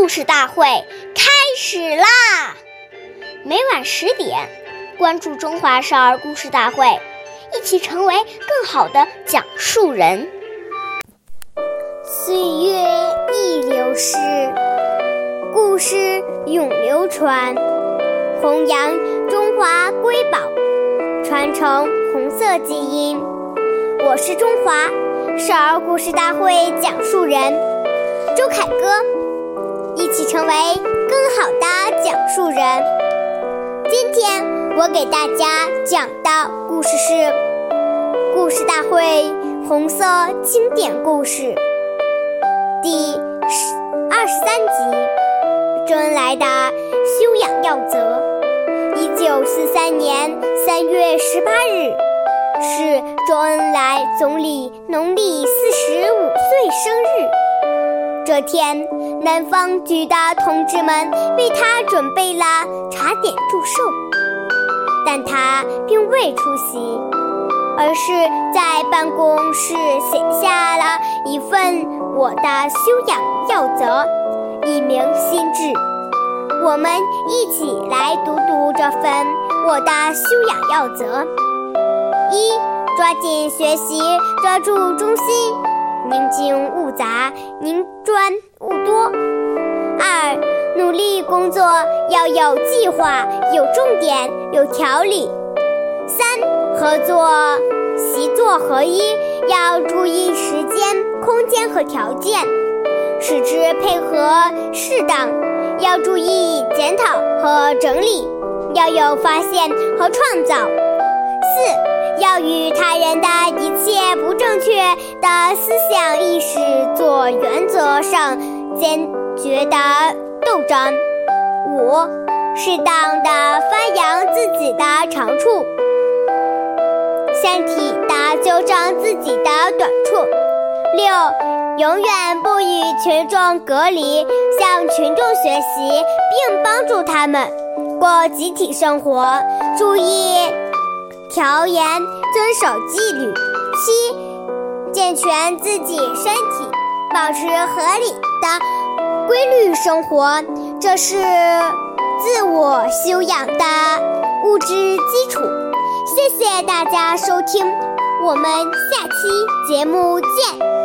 故事大会开始啦！每晚十点，关注《中华少儿故事大会》，一起成为更好的讲述人。岁月易流逝，故事永流传，弘扬中华瑰宝，传承红色基因。我是中华少儿故事大会讲述人周凯歌。成为更好的讲述人。今天我给大家讲的故事是《故事大会》红色经典故事第十二十三集：周恩来的修养要则。一九四三年三月十八日是周恩来总理农历四十五岁生日。这天，南方局的同志们为他准备了茶点祝寿，但他并未出席，而是在办公室写下了一份我的修养要则，以明心志。我们一起来读读这份我的修养要则：一、抓紧学习，抓住中心。宁静勿杂，宁专勿多。二，努力工作要有计划、有重点、有条理。三，合作习作合一，要注意时间、空间和条件，使之配合适当。要注意检讨和整理，要有发现和创造。一切不正确的思想意识做原则上坚决的斗争。五，适当的发扬自己的长处，先体的纠正自己的短处。六，永远不与群众隔离，向群众学习，并帮助他们过集体生活，注意。调严，遵守纪律。七，健全自己身体，保持合理的规律生活，这是自我修养的物质基础。谢谢大家收听，我们下期节目见。